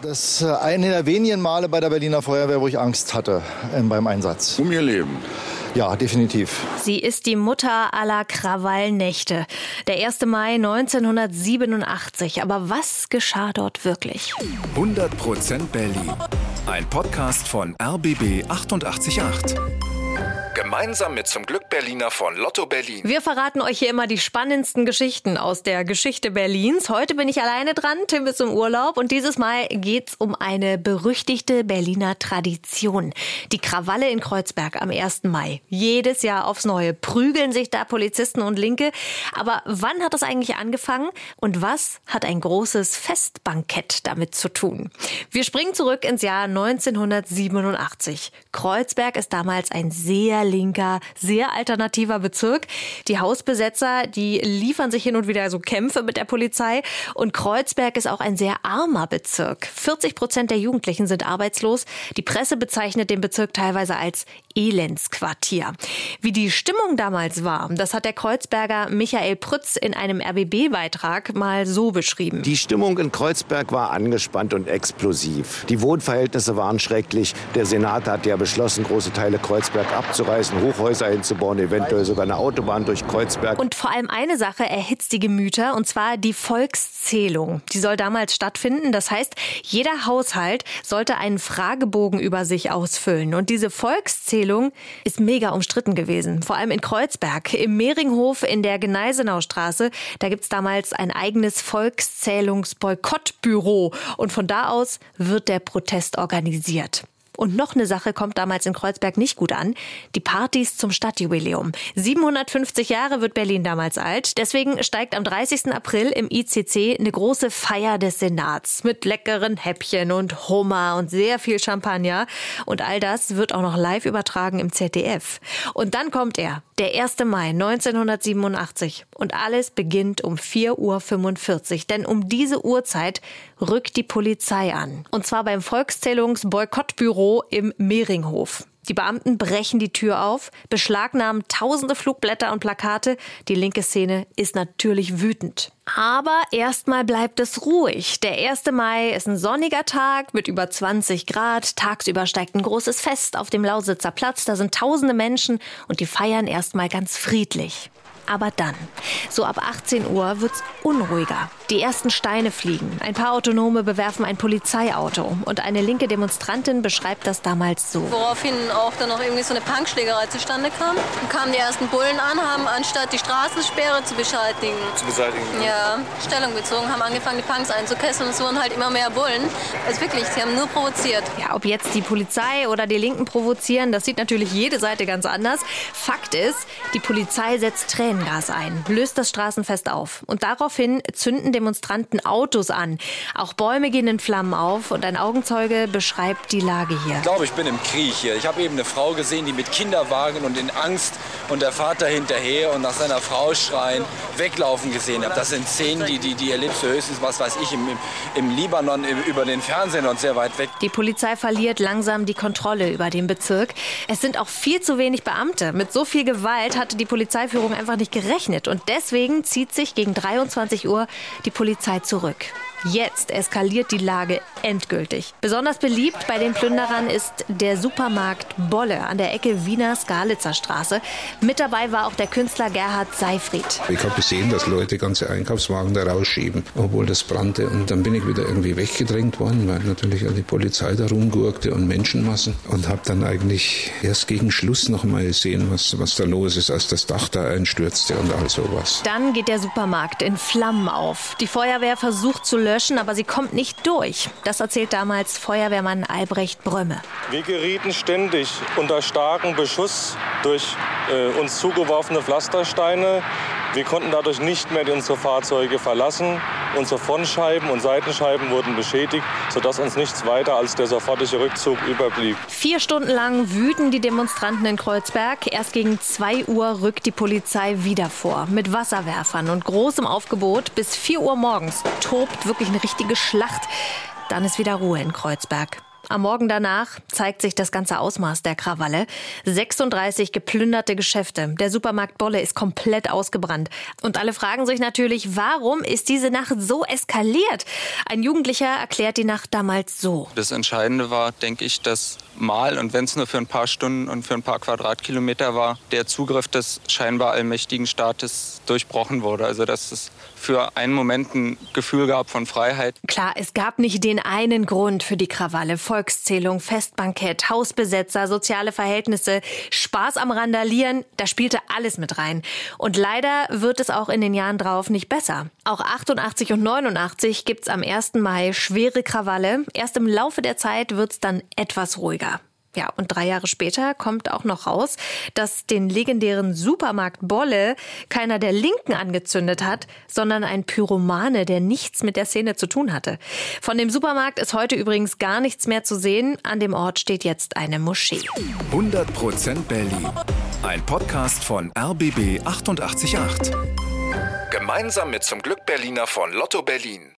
Das ist eine der wenigen Male bei der Berliner Feuerwehr, wo ich Angst hatte äh, beim Einsatz. Um ihr Leben. Ja, definitiv. Sie ist die Mutter aller Krawallnächte. Der 1. Mai 1987. Aber was geschah dort wirklich? 100% Berlin. Ein Podcast von RBB 888. Gemeinsam mit zum Glück Berliner von Lotto Berlin. Wir verraten euch hier immer die spannendsten Geschichten aus der Geschichte Berlins. Heute bin ich alleine dran, Tim ist im Urlaub und dieses Mal geht's um eine berüchtigte Berliner Tradition. Die Krawalle in Kreuzberg am 1. Mai. Jedes Jahr aufs Neue prügeln sich da Polizisten und Linke. Aber wann hat das eigentlich angefangen und was hat ein großes Festbankett damit zu tun? Wir springen zurück ins Jahr 1987. Kreuzberg ist damals ein sehr linker, sehr alternativer Bezirk. Die Hausbesetzer, die liefern sich hin und wieder so Kämpfe mit der Polizei. Und Kreuzberg ist auch ein sehr armer Bezirk. 40 Prozent der Jugendlichen sind arbeitslos. Die Presse bezeichnet den Bezirk teilweise als Elendsquartier. Wie die Stimmung damals war, das hat der Kreuzberger Michael Prütz in einem RBB-Beitrag mal so beschrieben. Die Stimmung in Kreuzberg war angespannt und explosiv. Die Wohnverhältnisse waren schrecklich. Der Senat hat ja beschlossen, große Teile Kreuzberg abzureißen, Hochhäuser hinzubauen, eventuell sogar eine Autobahn durch Kreuzberg. Und vor allem eine Sache erhitzt die Gemüter, und zwar die Volkszählung. Die soll damals stattfinden. Das heißt, jeder Haushalt sollte einen Fragebogen über sich ausfüllen. Und diese Volkszählung ist mega umstritten gewesen. Vor allem in Kreuzberg. Im Mehringhof in der Gneisenaustraße, da gibt's damals ein eigenes Volkszählungsboykottbüro. Und von da aus wird der Protest organisiert. Und noch eine Sache kommt damals in Kreuzberg nicht gut an. Die Partys zum Stadtjubiläum. 750 Jahre wird Berlin damals alt. Deswegen steigt am 30. April im ICC eine große Feier des Senats mit leckeren Häppchen und Hummer und sehr viel Champagner. Und all das wird auch noch live übertragen im ZDF. Und dann kommt er, der 1. Mai 1987. Und alles beginnt um 4.45 Uhr. Denn um diese Uhrzeit rückt die Polizei an. Und zwar beim Volkszählungsboykottbüro im Mehringhof. Die Beamten brechen die Tür auf, beschlagnahmen tausende Flugblätter und Plakate. Die linke Szene ist natürlich wütend. Aber erstmal bleibt es ruhig. Der 1. Mai ist ein sonniger Tag mit über 20 Grad. Tagsüber steigt ein großes Fest auf dem Lausitzer Platz. Da sind tausende Menschen und die feiern erstmal ganz friedlich. Aber dann, so ab 18 Uhr, wird's unruhiger. Die ersten Steine fliegen. Ein paar Autonome bewerfen ein Polizeiauto. Und eine linke Demonstrantin beschreibt das damals so. Woraufhin auch dann noch irgendwie so eine Punkschlägerei zustande kam. Dann kamen die ersten Bullen an, haben anstatt die Straßensperre zu beseitigen, zu beseitigen. ja, Stellung bezogen, haben angefangen, die Punks einzukesseln. Es wurden halt immer mehr Bullen. Also wirklich, sie haben nur provoziert. Ja, ob jetzt die Polizei oder die Linken provozieren, das sieht natürlich jede Seite ganz anders. Fakt ist, die Polizei setzt Tränengas ein, löst das Straßenfest auf. Und daraufhin zünden Demonstranten Autos an. Auch Bäume gehen in Flammen auf und ein Augenzeuge beschreibt die Lage hier. Ich glaube, ich bin im Krieg hier. Ich habe eben eine Frau gesehen, die mit Kinderwagen und in Angst und der Vater hinterher und nach seiner Frau schreien, weglaufen gesehen habe. Das sind Szenen, die, die, die erlebst du höchstens, was weiß ich, im, im, Libanon über den Fernsehen und sehr weit weg. Die Polizei verliert langsam die Kontrolle über den Bezirk. Es sind auch viel zu wenig Beamte. Mit so viel Gewalt hatte die Polizeiführung einfach nicht gerechnet. Und deswegen zieht sich gegen 23 Uhr die Polizei zurück. Jetzt eskaliert die Lage endgültig. Besonders beliebt bei den Plünderern ist der Supermarkt Bolle an der Ecke Wiener Skalitzer Straße. Mit dabei war auch der Künstler Gerhard Seifried. Ich habe gesehen, dass Leute ganze Einkaufswagen da rausschieben, obwohl das brannte. Und dann bin ich wieder irgendwie weggedrängt worden, weil natürlich die Polizei da rumgurkte und Menschenmassen. Und habe dann eigentlich erst gegen Schluss noch mal gesehen, was, was da los ist, als das Dach da einstürzte und all sowas. Dann geht der Supermarkt in Flammen auf. Die Feuerwehr versucht zu löschen, aber sie kommt nicht durch. Das erzählt damals Feuerwehrmann Albrecht Brömme. Wir gerieten ständig unter starken Beschuss durch äh, uns zugeworfene Pflastersteine. Wir konnten dadurch nicht mehr unsere Fahrzeuge verlassen. Unsere Frontscheiben und Seitenscheiben wurden beschädigt, sodass uns nichts weiter als der sofortige Rückzug überblieb. Vier Stunden lang wüten die Demonstranten in Kreuzberg. Erst gegen 2 Uhr rückt die Polizei wieder vor. Mit Wasserwerfern und großem Aufgebot. Bis 4 Uhr morgens tobt wirklich eine richtige Schlacht. Dann ist wieder Ruhe in Kreuzberg. Am Morgen danach zeigt sich das ganze Ausmaß der Krawalle. 36 geplünderte Geschäfte. Der Supermarkt Bolle ist komplett ausgebrannt. Und alle fragen sich natürlich, warum ist diese Nacht so eskaliert? Ein Jugendlicher erklärt die Nacht damals so. Das Entscheidende war, denke ich, dass mal, und wenn es nur für ein paar Stunden und für ein paar Quadratkilometer war, der Zugriff des scheinbar allmächtigen Staates durchbrochen wurde. Also dass es für einen Moment ein Gefühl gab von Freiheit. Klar, es gab nicht den einen Grund für die Krawalle. Volkszählung, Festbankett, Hausbesetzer, soziale Verhältnisse, Spaß am Randalieren, da spielte alles mit rein. Und leider wird es auch in den Jahren drauf nicht besser. Auch 88 und 89 gibt's am 1. Mai schwere Krawalle. Erst im Laufe der Zeit wird's dann etwas ruhiger. Ja, und drei Jahre später kommt auch noch raus, dass den legendären Supermarkt Bolle keiner der Linken angezündet hat, sondern ein Pyromane, der nichts mit der Szene zu tun hatte. Von dem Supermarkt ist heute übrigens gar nichts mehr zu sehen. An dem Ort steht jetzt eine Moschee. 100% Berlin. Ein Podcast von RBB 888. Gemeinsam mit zum Glück Berliner von Lotto Berlin.